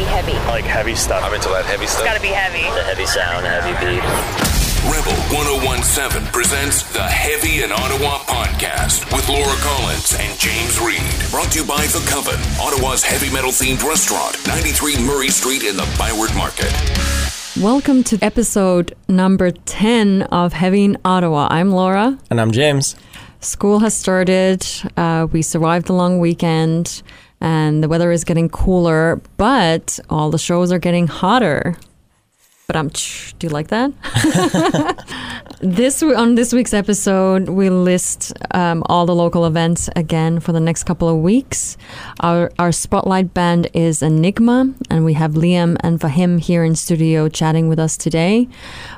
be heavy. I like heavy stuff. I'm into that heavy stuff. It's gotta be heavy. The heavy sound, heavy beat. Rebel 1017 presents the Heavy in Ottawa podcast with Laura Collins and James Reed. Brought to you by The Coven, Ottawa's heavy metal themed restaurant, 93 Murray Street in the Byward Market. Welcome to episode number 10 of Heavy in Ottawa. I'm Laura. And I'm James. School has started. Uh, we survived the long weekend and the weather is getting cooler, but all the shows are getting hotter. But I'm. Do you like that? this on this week's episode, we list um, all the local events again for the next couple of weeks. Our our spotlight band is Enigma, and we have Liam and Fahim here in studio chatting with us today.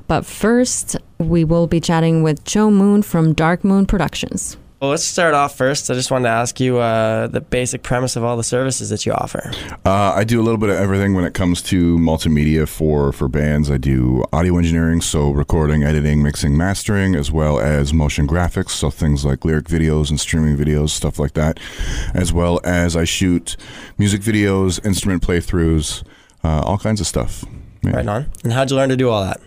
But first, we will be chatting with Joe Moon from Dark Moon Productions. Well, let's start off first. I just wanted to ask you uh, the basic premise of all the services that you offer. Uh, I do a little bit of everything when it comes to multimedia for, for bands. I do audio engineering, so recording, editing, mixing, mastering, as well as motion graphics, so things like lyric videos and streaming videos, stuff like that, as well as I shoot music videos, instrument playthroughs, uh, all kinds of stuff. Yeah. Right on. And how'd you learn to do all that?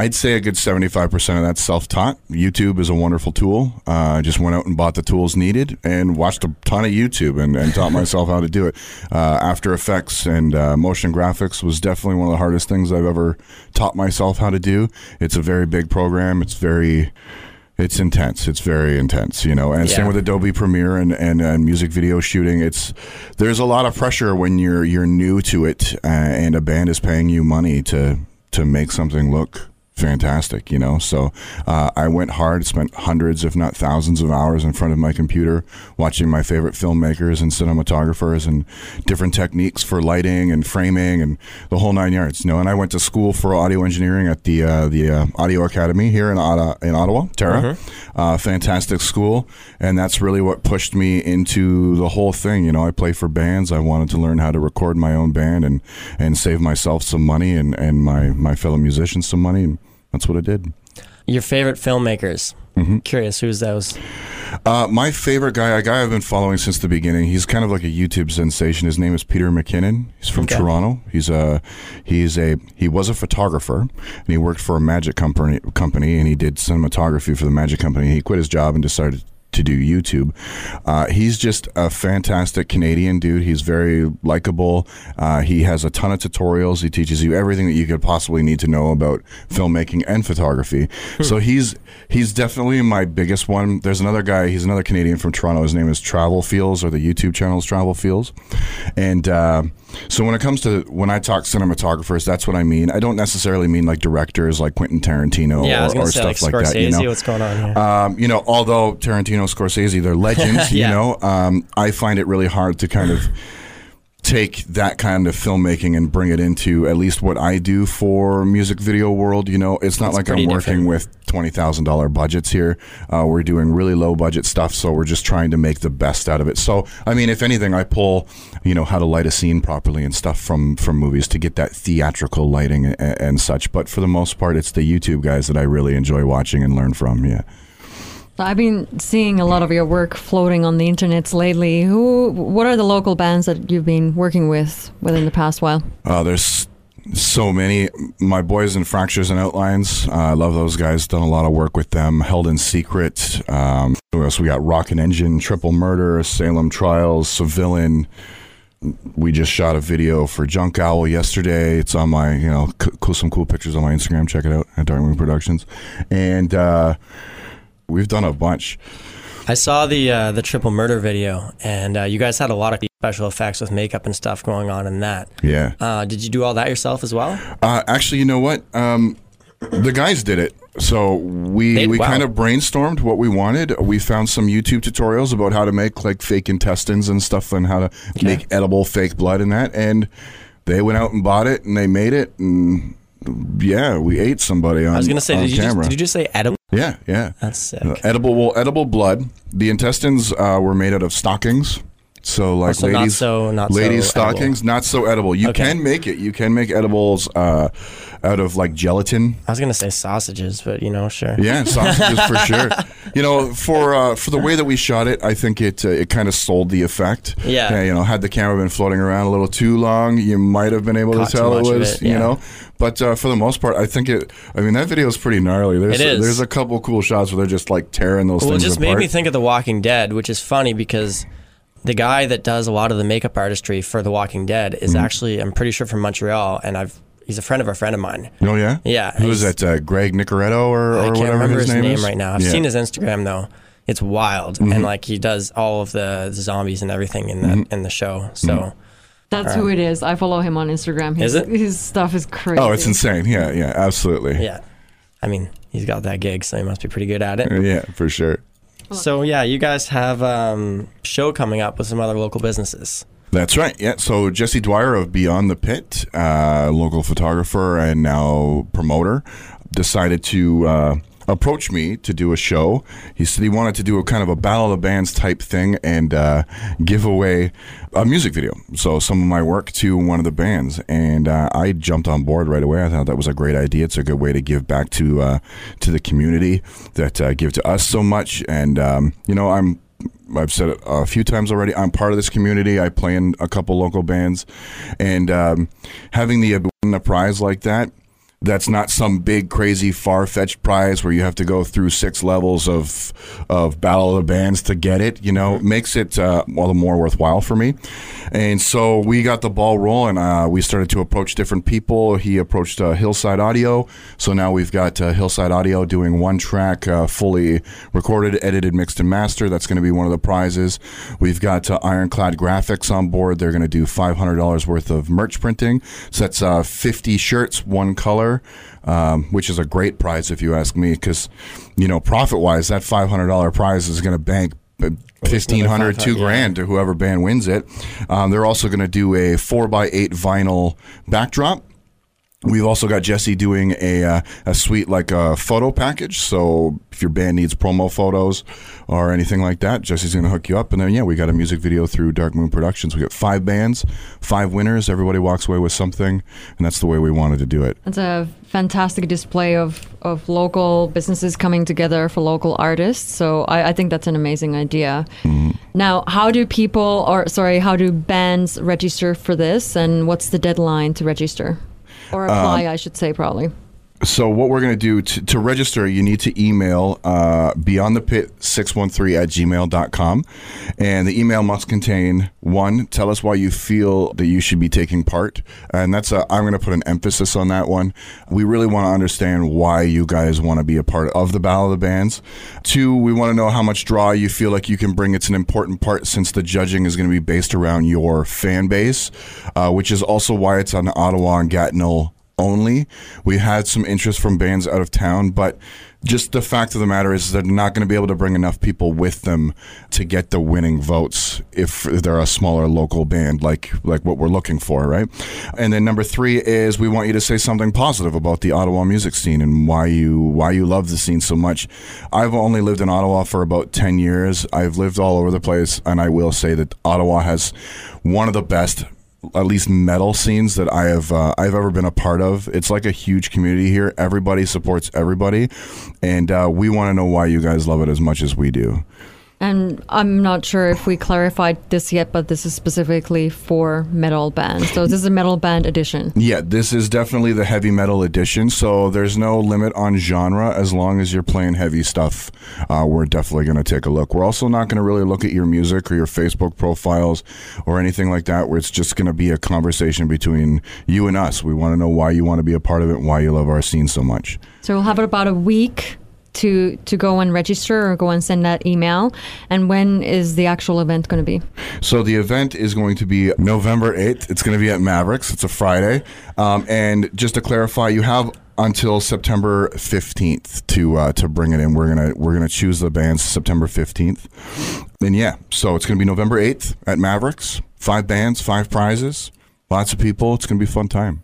I'd say a good 75% of that's self taught. YouTube is a wonderful tool. Uh, I just went out and bought the tools needed and watched a ton of YouTube and, and taught myself how to do it. Uh, After Effects and uh, motion graphics was definitely one of the hardest things I've ever taught myself how to do. It's a very big program. It's very. It's intense. It's very intense, you know. And Yeah. same with Adobe Premiere and, and, and music video shooting. It's there's a lot of pressure when you're you're new to it, uh, and a band is paying you money to to make something look fantastic, you know. So uh, I went hard, spent hundreds, if not thousands, of hours in front of my computer watching my favorite filmmakers and cinematographers and different techniques for lighting and framing and the whole nine yards. You know, and I went to school for audio engineering at the uh, the uh, Audio Academy here in Ottawa, in Ottawa, Terra. Uh, fantastic school, and that's really what pushed me into the whole thing. You know, I play for bands. I wanted to learn how to record my own band and and save myself some money and and my my fellow musicians some money. And that's what I did. Your favorite filmmakers? Mm-hmm. Curious, who's those? Uh, my favorite guy, a guy I've been following since the beginning. He's kind of like a YouTube sensation. His name is Peter McKinnon. He's from Okay. Toronto. He's a he's a he was a photographer and he worked for a magic company company and he did cinematography for the magic company. He quit his job and decided to do YouTube. Uh, he's just a fantastic Canadian dude. He's very likable. Uh, he has a ton of tutorials. He teaches you everything that you could possibly need to know about filmmaking and photography. So he's he's definitely my biggest one. There's another guy. He's another Canadian from Toronto. His name is Travel Feels, or the YouTube channel is Travel Feels. And uh, so when it comes to when I talk cinematographers, that's what I mean. I don't necessarily mean like directors like Quentin Tarantino yeah, or, or say stuff Scorsese. like that. You know? What's going on here? Um, you know, although Tarantino, Scorsese, they're legends, you know, um, I find it really hard to kind of take that kind of filmmaking and bring it into at least what I do for music video world. You know, it's not like I'm working different. with twenty thousand dollar budgets here. Uh, we're doing really low budget stuff, so we're just trying to make the best out of it. So, I mean, if anything, I pull, you know, how to light a scene properly and stuff from from movies to get that theatrical lighting and, and such. But for the most part, it's the YouTube guys that I really enjoy watching and learn from. Yeah. I've been seeing a lot of your work floating on the internets lately. Who? What are the local bands that you've been working with within the past while? Uh, there's so many. My boys in Fractures and Outlines. Uh, I love those guys. Done a lot of work with them. Held in Secret. Um, who else? We got Rock and Engine, Triple Murder, Salem Trials, Civilian. We just shot a video for Junk Owl yesterday. It's on my, you know, c- some cool pictures on my Instagram. Check it out at Dark Moon Productions. And uh, we've done a bunch. I saw the uh, the triple murder video, and uh, you guys had a lot of special effects with makeup and stuff going on in that. Yeah. Uh, did you do all that yourself as well? Uh, actually, you know what? Um, the guys did it. So we They- we wow. kind of brainstormed what we wanted. We found some YouTube tutorials about how to make like fake intestines and stuff, and how to make edible fake blood and that. And they went out and bought it, and they made it, and yeah, we ate somebody on, camera. I was gonna say, did you, just, did you just say edible? Yeah, yeah. That's sick. Uh, edible well, edible blood. The intestines uh, were made out of stockings. So like so not ladies, so- not so ladies edible. stockings, not so edible. You Okay. can make it. You can make edibles uh, out of like gelatin. I was gonna say sausages, but you know, sure. Yeah, sausages for sure. You know, for uh, for the way that we shot it, I think it uh, it kind of sold the effect. Yeah. You know, had the camera been floating around a little too long, you might have been able Caught to tell it was. it, You know, but uh, for the most part, I think it. I mean, that video is pretty gnarly. There's It is. there's a couple cool shots where they're just like tearing those Well, it just apart. made me think of The Walking Dead, which is funny because the guy that does a lot of the makeup artistry for The Walking Dead is Mm-hmm. actually, I'm pretty sure, from Montreal, and I've he's a friend of a friend of mine. oh yeah. Yeah, Who is he's- that? Uh, Greg Nicotero or, or I can't whatever remember his, his, name, is? right now. I've Yeah. Mm-hmm. seen his Instagram though. It's wild, and like he does all of the zombies and everything in the Mm-hmm. in the show. So That's who it is. I follow him on Instagram. His, Is it? His stuff is crazy. Oh, it's insane. Yeah, yeah, absolutely. yeah, I mean he's got that gig, so he must be pretty good at it. Yeah, for sure. So yeah, you guys have um show coming up with some other local businesses. That's right. Yeah. So Jesse Dwyer of Beyond the Pit, uh, local photographer and now promoter, decided to uh, approach me to do a show. He said he wanted to do a kind of a battle of the bands type thing and uh, give away a music video. So some of my work to one of the bands, and uh, I jumped on board right away. I thought that was a great idea. It's a good way to give back to uh, to the community that uh, give to us so much. And um, you know, I'm I've said it a few times already. I'm part of this community. I play in a couple local bands, and um, having the win a prize like that. That's not some big, crazy, far-fetched prize where you have to go through six levels of of Battle of the Bands to get it. You know, makes it uh, all the more worthwhile for me. And so we got the ball rolling. Uh, we started to approach different people. He approached uh, Hillside Audio. So now we've got uh, Hillside Audio doing one track, uh, fully recorded, edited, mixed, and mastered. That's going to be one of the prizes. We've got uh, Ironclad Graphics on board. They're going to do $500 worth of merch printing. So that's 50 shirts, one color. Um, which is a great prize if you ask me, because you know, profit-wise, that five hundred dollar prize is going to bank fifteen hundred, two 500, yeah. grand to whoever band wins it. Um, they're also going to do a four by eight vinyl backdrop. We've also got Jesse doing a uh, a sweet like a photo package. So if your band needs promo photos or anything like that, Jesse's going to hook you up. And then yeah, we got a music video through Dark Moon Productions. We got five bands, five winners. Everybody walks away with something, and that's the way we wanted to do it. It's a fantastic display of, of local businesses coming together for local artists. So I, I think that's an amazing idea. Now, how do people, or sorry, how do bands register for this, and what's the deadline to register? Or apply, um, I should say, probably. So what we're going to do to, register, you need to email uh, beyondthepit613 at gmail.com. And the email must contain, one, tell us why you feel that you should be taking part. And that's a, I'm going to put an emphasis on that one. We really want to understand why you guys want to be a part of the Battle of the Bands. Two, we want to know how much draw you feel like you can bring. It's an important part since the judging is going to be based around your fan base, uh, which is also why it's on Ottawa and Gatineau only. We had some interest from bands out of town, but just the fact of the matter is they're not going to be able to bring enough people with them to get the winning votes if they're a smaller local band like like what we're looking for, right? And then number 3 is we want you to say something positive about the Ottawa music scene and why you why you love the scene so much. I've only lived in Ottawa for about 10 years. I've lived all over the place and I will say that Ottawa has one of the best at least metal scenes that I have uh, I've ever been a part of. It's like a huge community here. Everybody supports everybody, and uh, we want to know why you guys love it as much as we do. And I'm not sure if we clarified this yet, but this is specifically for metal bands. So this is a metal band edition. Yeah, this is definitely the heavy metal edition. So there's no limit on genre as long as you're playing heavy stuff. Uh, we're definitely going to take a look. We're also not going to really look at your music or your Facebook profiles or anything like that. Where it's just going to be a conversation between you and us. We want to know why you want to be a part of it, and why you love our scene so much. So we'll have it about a week to to go and register or go and send that email. And when is the actual event going to be? So the event is going to be November 8th. It's going to be at Mavericks. It's a Friday. Um, and just to clarify, you have until September 15th to uh, to bring it in. We're gonna we're gonna choose the bands September 15th. And yeah, so it's gonna be November 8th at Mavericks. Five bands, five prizes, lots of people. It's gonna be a fun time.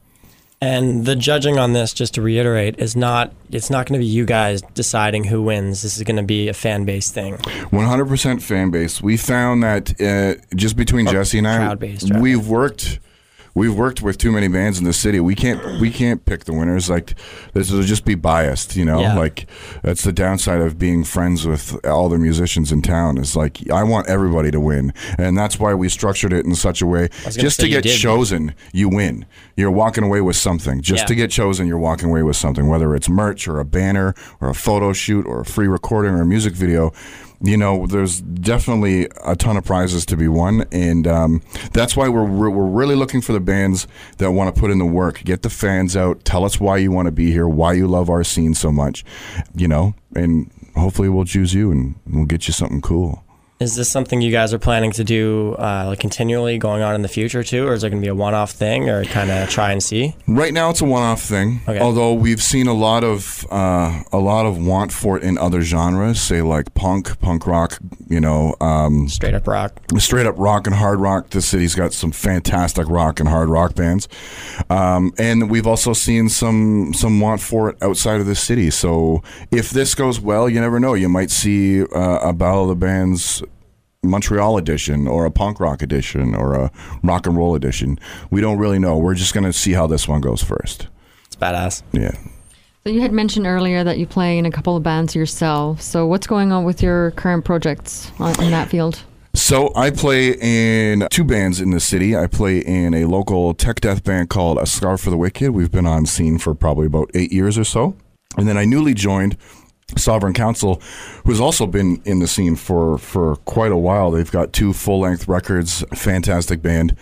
And the judging on this, just to reiterate, is not it's not going to be you guys deciding who wins. This is going to be a fan base thing. 100% fan base. We found that uh, just between Jesse and I, crowd-based, we've worked. We've worked with too many bands in the city. We can't we can't pick the winners. Like this will just be biased, you know. Yeah. Like that's the downside of being friends with all the musicians in town. Is like I want everybody to win, and that's why we structured it in such a way. Just to get did. chosen, you win. You're walking away with something. Just Yeah. to get chosen, you're walking away with something. Whether it's merch or a banner or a photo shoot or a free recording or a music video you know, there's definitely a ton of prizes to be won, and um, that's why we're we're we're really looking for the bands that want to put in the work, get the fans out, tell us why you want to be here, why you love our scene so much, you know, and hopefully we'll choose you and we'll get you something cool. Is this something you guys are planning to do uh, like continually going on in the future too, or is it going to be a one-off thing, or kind of try and see? Right now, it's a one-off thing. Okay. Although we've seen a lot of uh, a lot of want for it in other genres, say like punk, punk rock, you know, um, Straight up rock. straight up rock and hard rock. The city's got some fantastic rock and hard rock bands, um, and we've also seen some some want for it outside of the city. So if this goes well, you never know. You might see uh, a Battle of the Bands. Montreal edition, or a punk rock edition, or a rock and roll edition. We don't really know. We're just going to see how this one goes first. It's badass. Yeah. So you had mentioned earlier that you play in a couple of bands yourself. So what's going on with your current projects on, in that field? So I play in two bands in the city. I play in a local tech death band called A Scar for the Wicked. We've been on scene for probably about eight years or so. And then I newly joined Sovereign Council, who's also been in the scene for, for quite a while. They've got two full length records, fantastic band.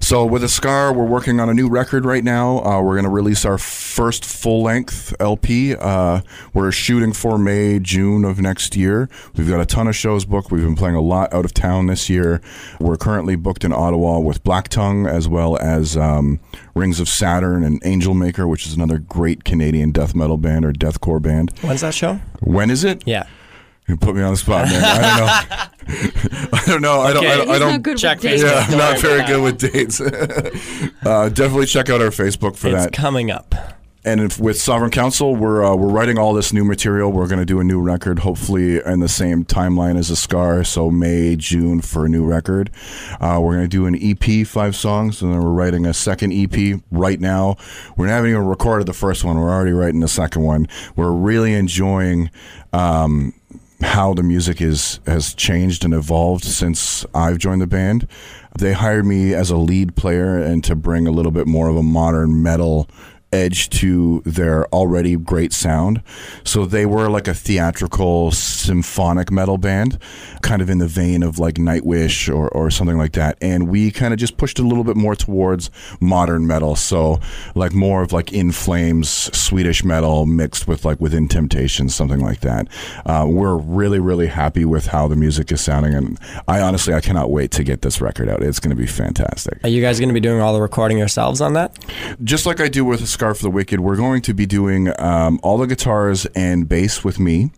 So with A Scar, we're working on a new record right now. Uh, we're going to release our first full length LP. Uh, we're shooting for May, June of next year. We've got a ton of shows booked. We've been playing a lot out of town this year. We're currently booked in Ottawa with Black Tongue as well as um, Rings of Saturn and Angelmaker, which is another great Canadian death metal band or deathcore band. When's that show? When is it? Yeah. You put me on the spot, man. I don't know. I don't know. I don't. I don't. I don't not good check with dates. Yeah, I'm Don't not very good with dates. uh, definitely check out our Facebook for It's that. coming up. And if, with Sovereign Council, we're uh, we're writing all this new material. We're going to do a new record, hopefully in the same timeline as a Scar. So May, June for a new record. Uh, we're going to do an EP, five songs, and then we're writing a second EP right now. We haven't even recorded the first one. We're already writing the second one. We're really enjoying. Um, how the music is has changed and evolved since I've joined the band. They hired me as a lead player and to bring a little bit more of a modern metal edge to their already great sound. So they were like a theatrical symphonic metal band, kind of in the vein of like Nightwish or, or something like that. And we kind of just pushed a little bit more towards modern metal. So like more of like In Flames Swedish metal mixed with like Within Temptation, something like that. Uh, we're really, really happy with how the music is sounding. And I honestly, I cannot wait to get this record out. It's going to be fantastic. Are you guys going to be doing all the recording yourselves on that? just like I do with a Scar for the Wicked, we're going to be doing um, all the guitars and bass with me,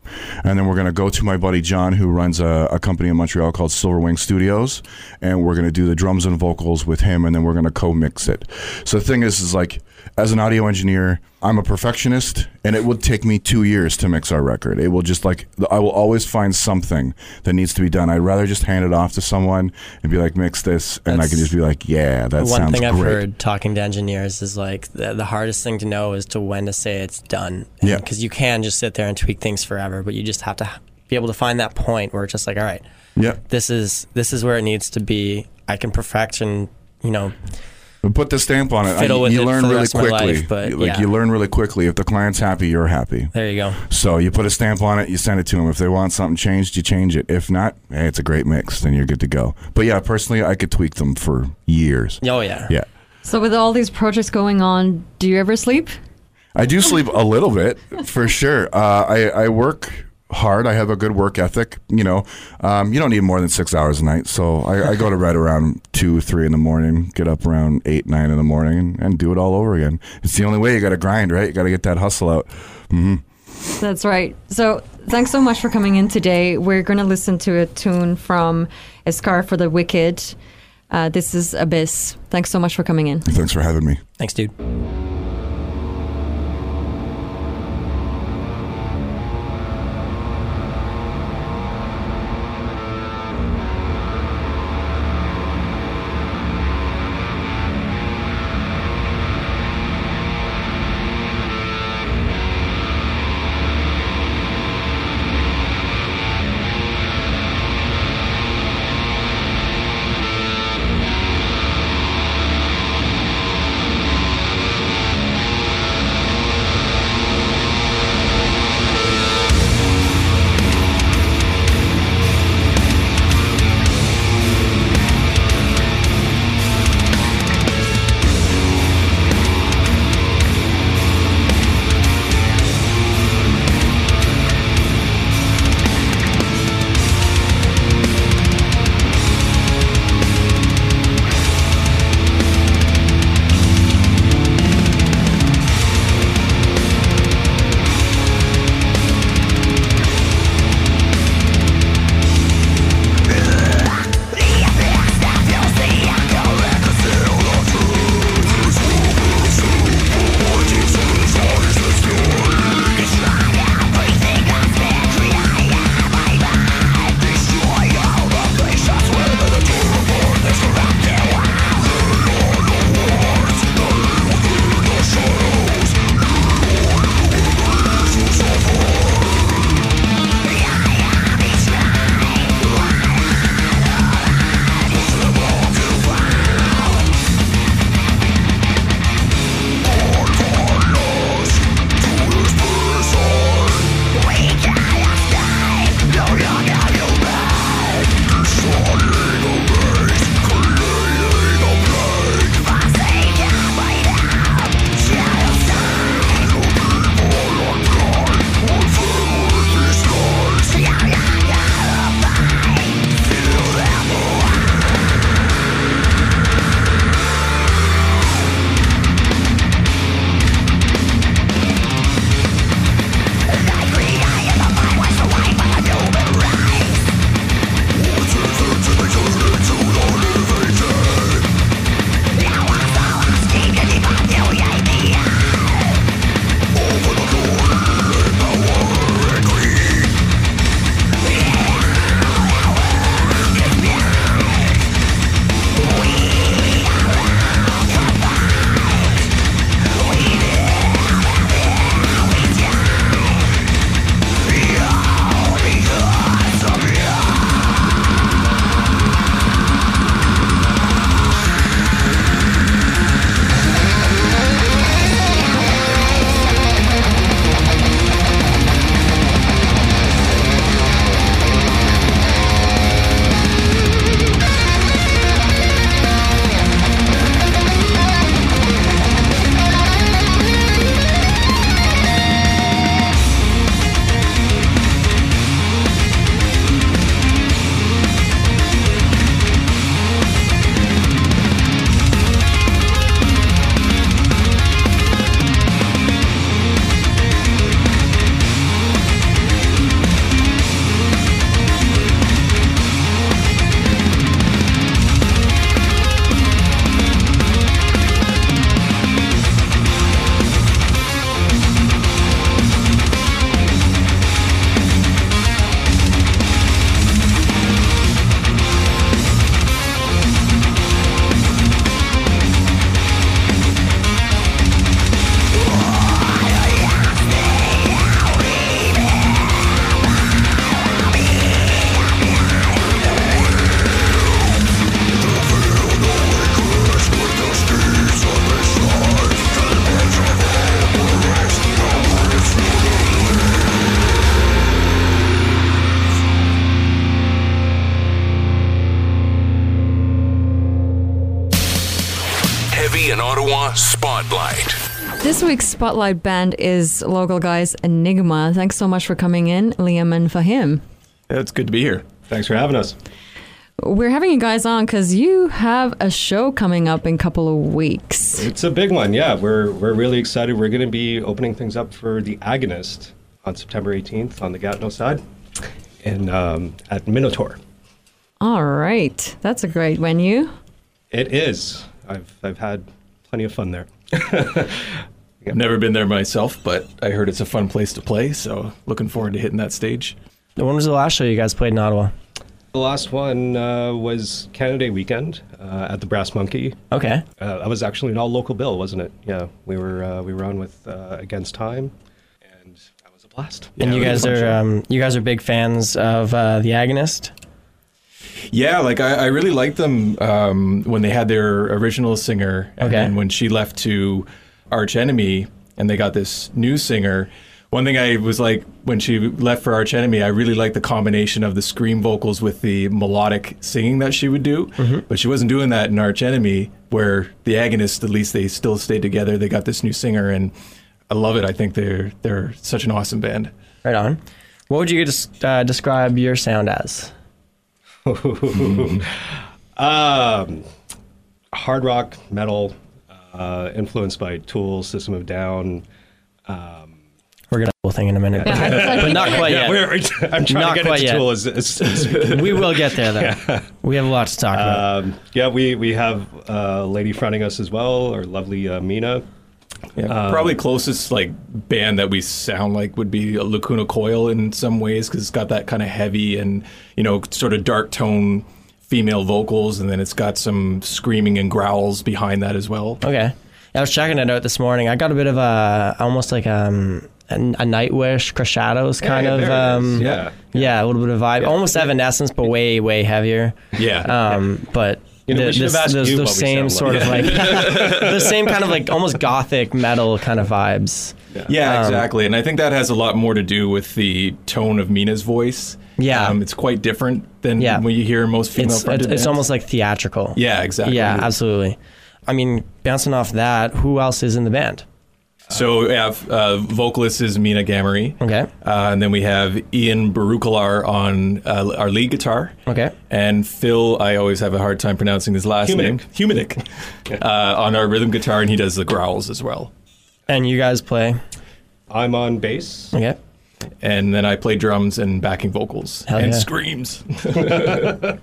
and then we're going to go to my buddy John, who runs a, a company in Montreal called Silver Wing Studios, and we're going to do the drums and vocals with him, and then we're going to co-mix it. So the thing is, is like as an audio engineer, I'm a perfectionist, and it would take me two years to mix our record. It will just like I will always find something that needs to be done. I'd rather just hand it off to someone and be like, mix this, and I can just be like, yeah, that One thing. I've heard talking to engineers is like the, the hardest thing to know is to when to say it's done. Yeah. Because you can just sit there and tweak things forever, but you just have to be able to find that point where it's just like, all right, Yeah. this is this is where it needs to be. I can perfect and you know But put the stamp on it. Fiddle with you it learn for the really rest of my quickly. life, but like yeah. you learn really quickly. If the client's happy, you're happy. there you go. So you put a stamp on it, you send it to them. If they want something changed, you change it. If not, hey, it's a great mix, then you're good to go. But yeah, personally, I could tweak them for years. Oh yeah. Yeah. So with all these projects going on, do you ever sleep? I do sleep a little bit for sure. Uh, I, I work hard. I have a good work ethic. You know, um, you don't need more than six hours a night. So I, I go to bed around two, three in the morning, get up around eight, nine in the morning, and, and do it all over again. It's the only way. You got to grind, right? You got to get that hustle out. That's right. So thanks so much for coming in today. We're going to listen to a tune from A Scar for the Wicked. Uh, this is Abyss. Thanks so much for coming in. Thanks for having me. Thanks, dude. Ottawa Spotlight. This week's spotlight band is local guys Enigma. Thanks so much for coming in, Liam and Fahim. It's good to be here. Thanks for having us. We're having you guys on because you have a show coming up in a couple of weeks. It's a big one. Yeah, we're we're really excited. We're going to be opening things up for the Agonist on September 18th on the Gatineau side, and um, at Minotaur. All right, that's a great venue. It is. I've I've had plenty of fun there. I've never been there myself, but I heard it's a fun place to play. So looking forward to hitting that stage. When was the last show you guys played in Ottawa? The last one uh, was Canada Day weekend uh, at the Brass Monkey. Okay. Uh, that was actually an all local bill, wasn't it? Yeah, we were uh, we were on with uh, Against Time, and that was a blast. And Yeah, you guys are um, you guys are big fans of uh, the Agonist. Yeah, like I, I really liked them um, when they had their original singer, and Okay. when she left to Arch Enemy, and they got this new singer. One thing I was like when she left for Arch Enemy, I really liked the combination of the scream vocals with the melodic singing that she would do. But she wasn't doing that in Arch Enemy, where the agonists at least they still stayed together. They got this new singer, and I love it. I think they're they're such an awesome band. Right on. What would you des- uh, describe your sound as? Um, hard rock, metal, uh, influenced by Tool, System of Down. We're gonna whole thing in a minute, but not quite Yeah, yet. we're, I'm trying Not to get quite into yet. Tool as, as, as we will get there though. We have a lot to talk about. um, yeah, we we have a lady fronting us as well, our lovely uh, Mina. Yeah, probably closest like band that we sound like would be a Lacuna Coil in some ways because it's got that kind of heavy and you know sort of dark tone female vocals, and then it's got some screaming and growls behind that as well. Okay. I was checking it out this morning. I got a bit of a almost like um, a, a Nightwish, Crush Shadows kind Yeah, of there it is. um, Yeah. yeah, a little bit of vibe, almost Evanescence, but way way heavier. Yeah, Um, but You know, we the, should have this- asked those, you those same sort like. of like the same kind of like almost gothic metal kind of vibes. yeah, Um, exactly. And I think that has a lot more to do with the tone of Mina's voice. Yeah. um, it's quite different than Yeah. when you hear most female. It's it's, it's almost like theatrical. yeah, exactly. Yeah, absolutely. I mean, bouncing off that, who else is in the band? So we have uh, vocalist is Mina Gamery. Okay. Uh, and then we have Ian Barukalar on uh, our lead guitar. Okay. And Phil, I always have a hard time pronouncing his last Humanik. name. Humanik. uh, on our rhythm guitar, and he does the growls as well. And you guys play. I'm on bass. Okay. And then I play drums and backing vocals Hell and yeah. screams. All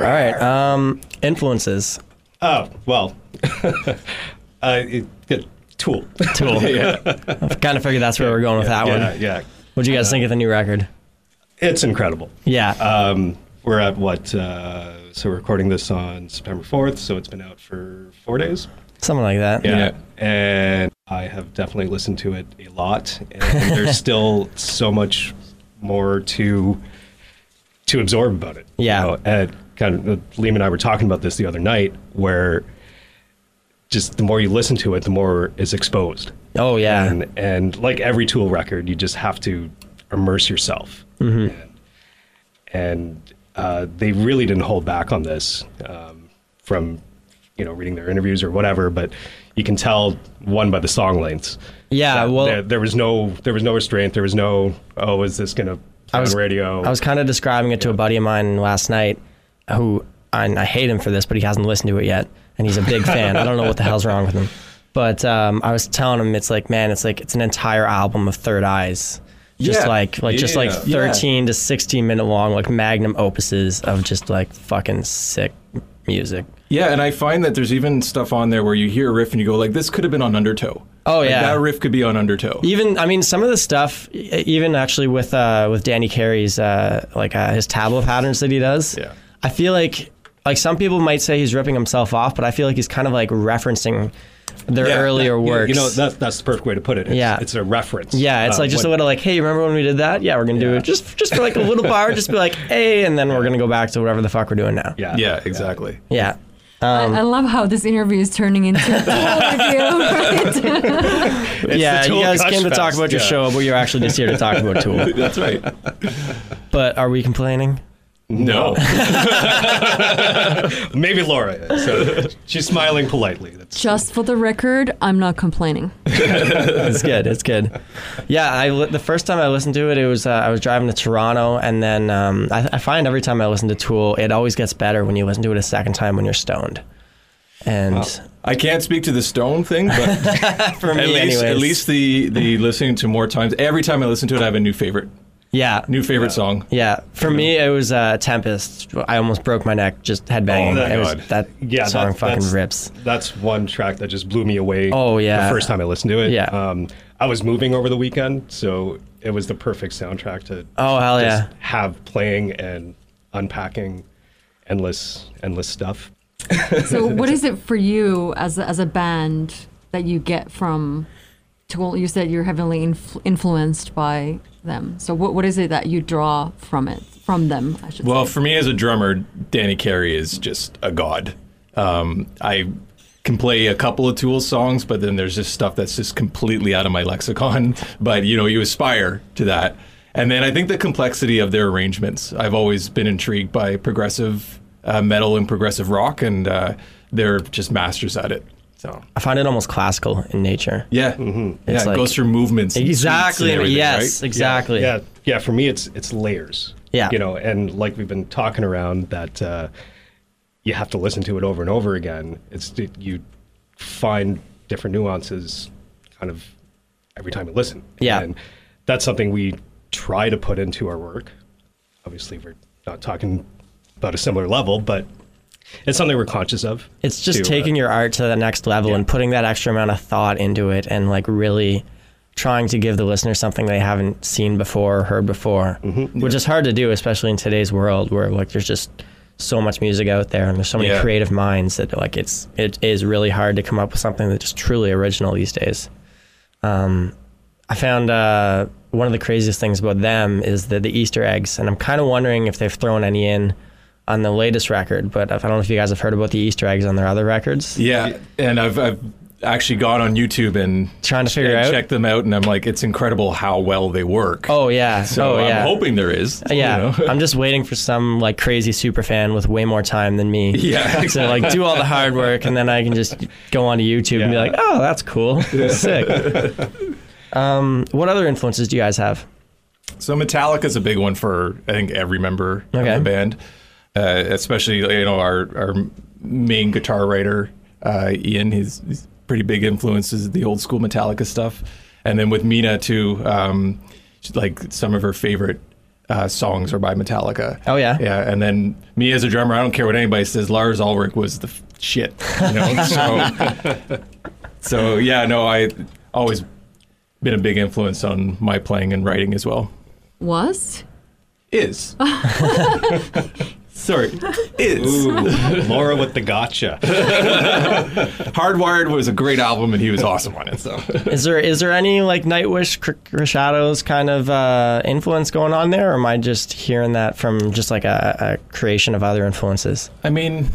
right. Um, influences. Oh well, uh, it, it, Tool. Tool. yeah. I kind of figured that's where we're going with that yeah, one. yeah. What'd you guys think of the new record? It's incredible. Yeah. Um, we're at what? Uh, so we're recording this on September 4th, so it's been out for four days. Something like that. Yeah. And I have definitely listened to it a lot, and there's still so much more to to absorb about it. you Yeah. know? and kind of Liam and I were talking about this the other night, where just the more you listen to it, the more is exposed. Oh yeah. And and like every Tool record, you just have to immerse yourself. Mm-hmm. And, and uh, they really didn't hold back on this um, from you know reading their interviews or whatever. But you can tell one by the song lengths. Yeah, well- there, there was no there was no restraint. There was no oh is this gonna play I was on radio? I was kind of describing it to a buddy of mine last night, who and I hate him for this, but he hasn't listened to it yet, and he's a big fan. I don't know what the hell's wrong with him, but um, I was telling him it's like, man, it's like it's an entire album of Third Eyes, just Yeah. like like just like Yeah. thirteen to sixteen minute long like magnum opuses of just like fucking sick music. Yeah, and I find that there's even stuff on there where you hear a riff and you go like, "This could have been on Undertow." Oh, Like, yeah. that riff could be on Undertow. Even I mean some of the stuff, even actually with uh, with Danny Carey's uh, like uh, his tabla patterns that he does. Yeah. I feel like like some people might say he's ripping himself off, but I feel like he's kind of like referencing their Yeah. earlier Yeah, works. You know that's that's the perfect way to put it. It's, Yeah. it's a reference. yeah, it's Uh, like just when- a little like, hey, remember when we did that? Yeah, we're gonna do it just just for like a little bar, just be like, hey, and then we're gonna go back to whatever the fuck we're doing now. Yeah, Yeah, exactly. Yeah. I, I love how this interview is turning into a Tool review. Right? yeah, the you guys came to talk Fest, about your yeah. show, but you're actually just here to talk about Tool. That's right. But are we complaining? No. Maybe Laura is. So she's smiling politely. That's Just for the record, I'm not complaining. it's good. It's good. Yeah, I li- the first time I listened to it, it was uh, I was driving to Toronto, and then um, I, I find every time I listen to Tool, it always gets better when you listen to it a second time when you're stoned. And I can't speak to the Stone thing, but for at me, least anyways, at least the the listening to more times. Every time I listen to it, I have a new favorite, yeah, new favorite song. yeah. For me, it was uh, Tempest. I almost broke my neck just headbanging. Oh, that it was, God. that yeah, song that- fucking that's, rips. That's one track that just blew me away. Oh, yeah. the first time I listened to it. Yeah. um, I was moving over the weekend, so it was the perfect soundtrack to Oh hell just yeah! have playing and unpacking endless endless stuff. So, what is it for you as as a band that you get from Tool? You said you're heavily influ- influenced by them. So, what what is it that you draw from it from them? I should Well, say. for me as a drummer, Danny Carey is just a god. Um, I can play a couple of Tool songs, but then there's just stuff that's just completely out of my lexicon. But you know, you aspire to that. And then I think the complexity of their arrangements. I've always been intrigued by progressive uh, metal and progressive rock, and uh, they're just masters at it. So I find it almost classical in nature. yeah, It's yeah, it goes through movements. Exactly. beats and yes. right? Exactly. Yeah, yeah. For me, it's it's layers. Yeah. you know, and like we've been talking around that uh, you have to listen to it over and over again. It's it, you find different nuances, kind of every time you listen. Yeah. and that's something we try to put into our work. Obviously, we're not talking about a similar level, but it's something we're conscious of. It's just to, uh, taking your art to the next level yeah. and putting that extra amount of thought into it and like really trying to give the listener something they haven't seen before or heard before, Mm-hmm. which is hard to do, especially in today's world where like there's just so much music out there and there's so many Yeah. creative minds that like it's it is really hard to come up with something that's just truly original these days. Um, I found uh, one of the craziest things about them is the, the Easter eggs, and I'm kind of wondering if they've thrown any in on the latest record. But I don't know if you guys have heard about the Easter eggs on their other records. Yeah, and I've, I've actually gone on YouTube and Trying to figure out. checked them out, and I'm like, it's incredible how well they work. Oh yeah. so oh I'm yeah. hoping there is. you yeah, know? I'm just waiting for some like crazy super fan with way more time than me. Yeah, To like do all the hard work and then I can just go onto YouTube and be like, oh, that's cool, sick. Um, what other influences do you guys have? So Metallica's a big one for I think every member Okay. of the band, uh, especially you know our our main guitar writer uh, Ian. He's, he's pretty big influences the old school Metallica stuff, and then with Mina too. Um, like some of her favorite uh, songs are by Metallica. Oh, yeah? yeah. And then me as a drummer, I don't care what anybody says. Lars Ulrich was the f- shit. You know, so so yeah. No, I always been a big influence on my playing and writing as well was is. Sorry, is. Laura with the gotcha. Hardwired was a great album, and he was awesome on it. So, Is there is there any like Nightwish, Cr- Crescendo's kind of uh, influence going on there, or am I just hearing that from just like a, a creation of other influences? I mean,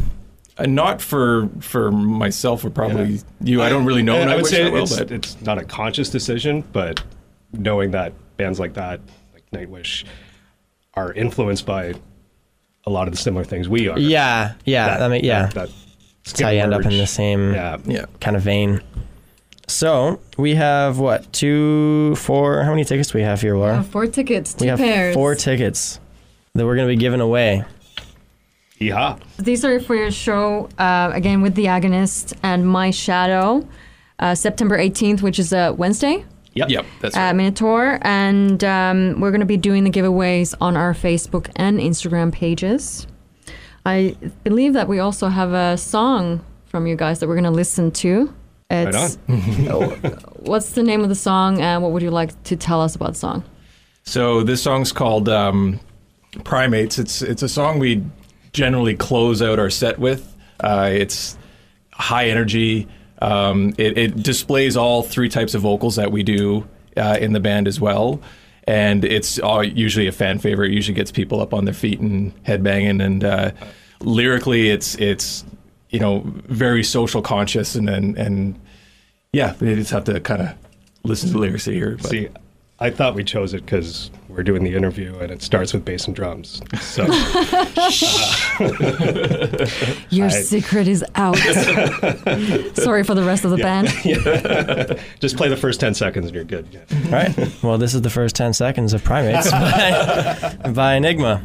uh, not for for myself or probably you. I don't really know. I, I would say that well, it's, but it's not a conscious decision, but knowing that bands like that, like Nightwish, are influenced by a lot of the similar things we are. Yeah, yeah, I mean, yeah. That, that That's how you end up in the same Yeah. yeah. kind of vein. So we have what two, four? How many tickets do we have here, Laura? Uh, four tickets, two we have pairs. four tickets that we're going to be giving away. Yeehaw. These are for your show uh, again with the agonist and my shadow, uh, September 18th, which is a Wednesday. Yep. Yep, that's at right. Minotaur, and um, we're going to be doing the giveaways on our Facebook and Instagram pages. I believe that we also have a song from you guys that we're going to listen to. Right It's, on. what's the name of the song, and what would you like to tell us about the song? So this song's called um, "Primates." It's it's a song we generally close out our set with. Uh, it's high energy. Um, it, it displays all three types of vocals that we do uh, in the band as well, and it's all, usually a fan favorite. It usually gets people up on their feet and headbanging. And uh, lyrically, it's it's you know very social conscious and and, and yeah, you just have to kind of listen to the lyrics here. But. See, I thought we chose it because we're doing the interview and it starts with bass and drums. So Your I- secret is out. Sorry for the rest of the band. just play the first 10 seconds and you're good. Yeah. All right. Well, this is the first 10 seconds of Primates by, by Enigma.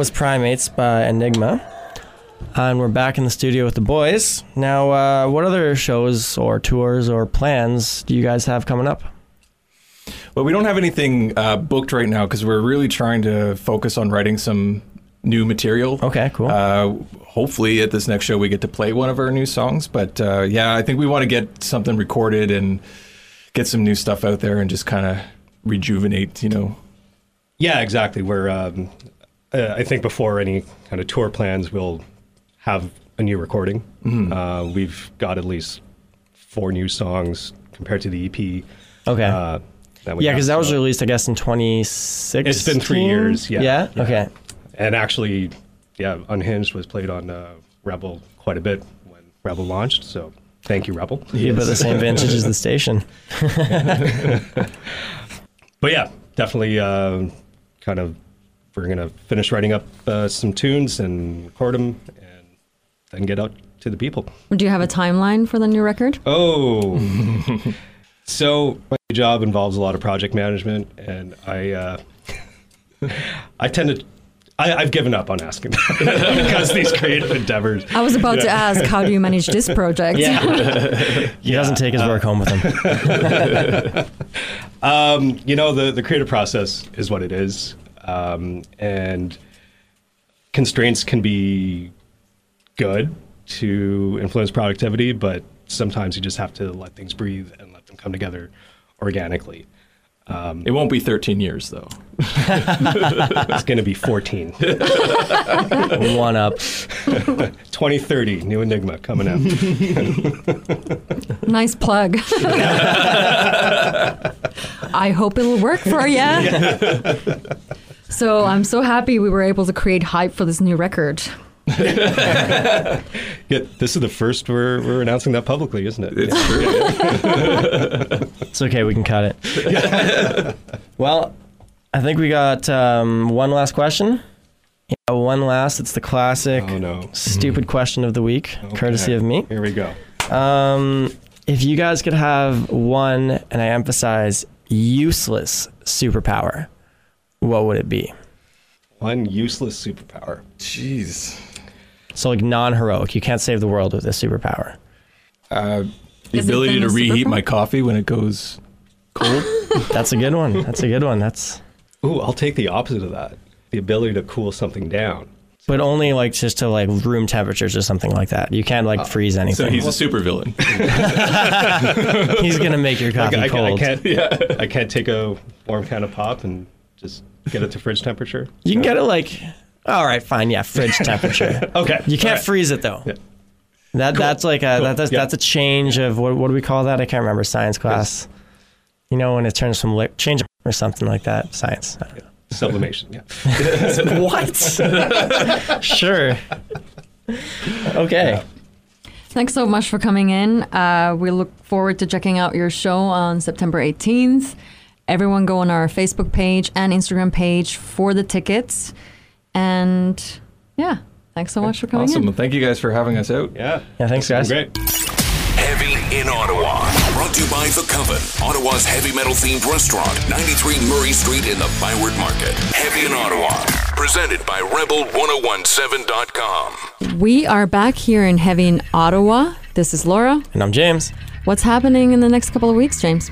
Was Primates by Enigma. And we're back in the studio with the boys. Now, uh, what other shows or tours or plans do you guys have coming up? Well, we don't have anything uh, booked right now because we're really trying to focus on writing some new material. Okay, cool. Uh, hopefully, at this next show, we get to play one of our new songs. But uh, yeah, I think we want to get something recorded and get some new stuff out there and just kind of rejuvenate, you know. Yeah, exactly. We're, um, uh, I think before any kind of tour plans, we'll have a new recording. Uh, we've got at least four new songs compared to the EP. okay. Uh, that we yeah, because that was released, I guess, in 2016. It's been three years, yeah. Yeah? Yeah. Okay. And actually, yeah, Unhinged was played on uh, Rebel quite a bit when Rebel launched. So thank you, Rebel. Yeah, but the same vintage as the station. But yeah, definitely uh, kind of we're going to finish writing up uh, some tunes and record them and then get out to the people. Do you have a timeline for the new record? Oh. so my job involves a lot of project management and I uh, I tend to I, I've given up on asking because these creative endeavors. I was about to ask, how do you manage this project? Yeah. He doesn't take his work home with him. Um, you know, the, the creative process is what it is. Um, and constraints can be good to influence productivity, but sometimes you just have to let things breathe and let them come together organically. It won't be 13 years, though. It's going to be 14. One up. 2030, new Enigma coming out. Nice plug. I hope it'll work for you. So I'm so happy we were able to create hype for this new record. Yeah, this is the first we're, we're announcing that publicly, isn't it? It's true. It's okay, we can cut it. well, I think we got um, one last question. Yeah, one last. It's the classic Oh, no. stupid question of the week, courtesy of me. Here we go. Um, if you guys could have one, and I emphasize useless superpower, what would it be? One useless superpower. Jeez. So, like non heroic. You can't save the world with this superpower. Uh, the Is it ability then to a reheat superpower? my coffee when it goes cold. That's a good one. That's a good one. That's, Ooh, I'll take the opposite of that. The ability to cool something down. but only like just to like room temperatures or something like that. You can't like freeze anything. so he's a supervillain. he's gonna make your coffee I, I cold. can't. I can't take a warm can of pop and just get it to fridge temperature. You can get it like, all right, fine, yeah, fridge temperature. Okay. You can't all right. freeze it though. Yeah. That that's like a that, that's, Yeah. that's a change of what what do we call that? I can't remember science class. You know when it turns from li- change or something like that. Science. I don't know. Sublimation. Yeah. what? sure. Okay. Thanks so much for coming in. Uh, we look forward to checking out your show on September 18th. Everyone go on our Facebook page and Instagram page for the tickets. And yeah, thanks so much for coming awesome. in. Well, thank you guys for having us out. Yeah. Yeah, thanks, This has guys. been Great. Heavy in Ottawa. Brought to you by The Coven, Ottawa's heavy metal themed restaurant, 93 Murray Street in the Byward Market. Heavy in Ottawa. Presented by Rebel1017.com. We are back here in Heavy in Ottawa. This is Laura. And I'm James. What's happening in the next couple of weeks, James?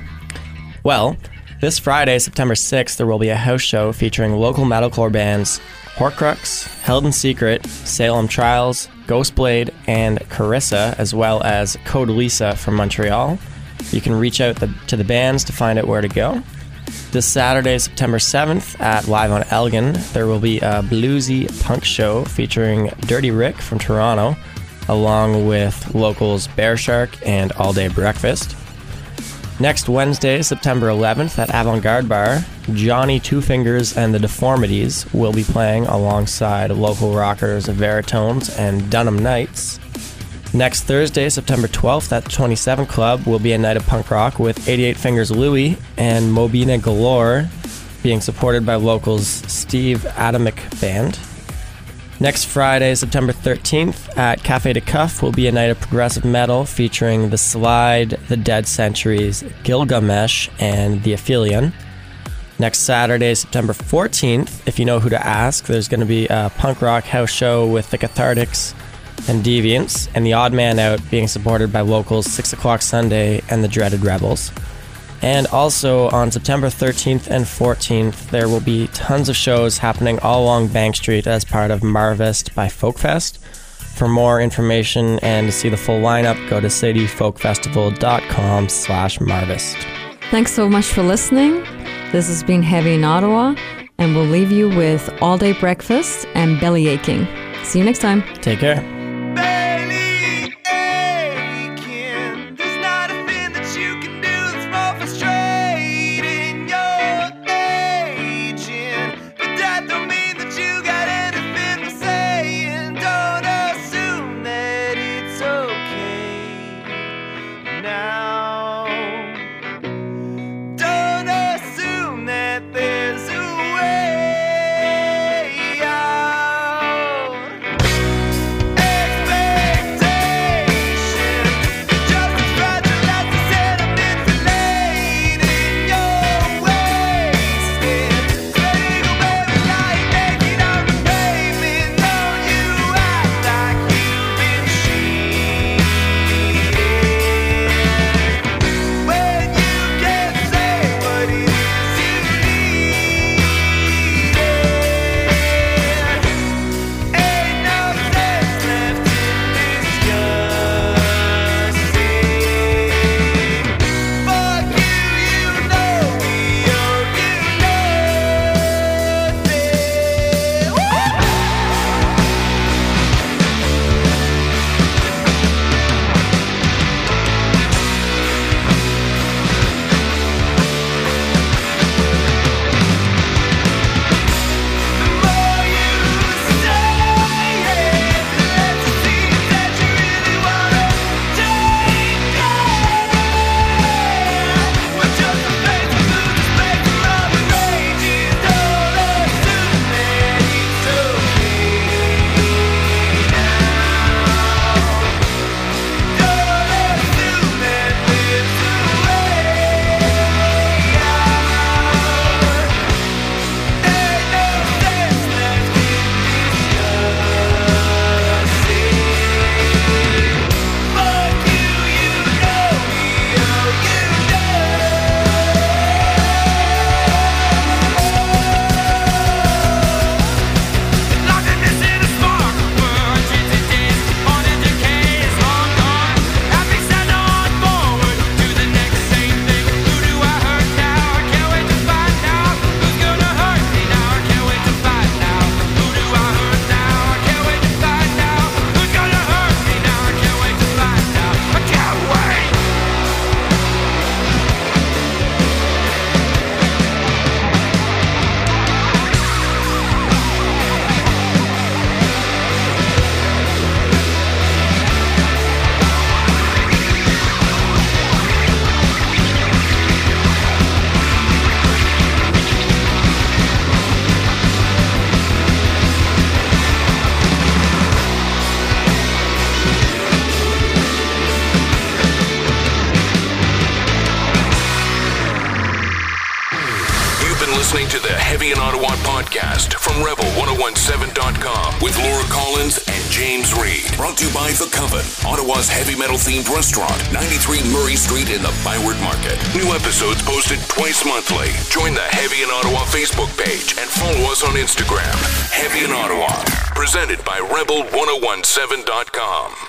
Well, this Friday, September 6th, there will be a house show featuring local metalcore bands Horcrux, Held in Secret, Salem Trials, Ghostblade, and Carissa, as well as Code Lisa from Montreal. You can reach out the, to the bands to find out where to go. This Saturday, September 7th, at Live on Elgin, there will be a bluesy punk show featuring Dirty Rick from Toronto, along with locals Bear Shark and All Day Breakfast. Next Wednesday, September 11th at Avant Garde Bar, Johnny Two Fingers and the Deformities will be playing alongside local rockers Veritones and Dunham Knights. Next Thursday, September 12th at the 27 Club will be a night of punk rock with 88 Fingers Louie and Mobina Galore being supported by locals Steve Atomic Band. Next Friday, September 13th, at Cafe Dekcuf will be a night of progressive metal featuring The Slide, The Dead Centuries, Gilgamesh, and The Aphelion. Next Saturday, September 14th, if you know who to ask, there's going to be a punk rock house show with the Cathartics and Deviants, and the Odd Man Out being supported by locals 6 o'clock Sunday and the Dreaded Rebels. And also on September 13th and 14th, there will be tons of shows happening all along Bank Street as part of Marvest by Folkfest. For more information and to see the full lineup, go to cityfolkfestival.com slash Marvest. Thanks so much for listening. This has been Heavy in Ottawa, and we'll leave you with All Day Breakfast and Belly Aching. See you next time. Take care. Metal themed restaurant, 93 Murray Street in the Byward Market. New episodes posted twice monthly. Join the Heavy in Ottawa Facebook page and follow us on Instagram. Heavy in Ottawa, presented by Rebel1017.com.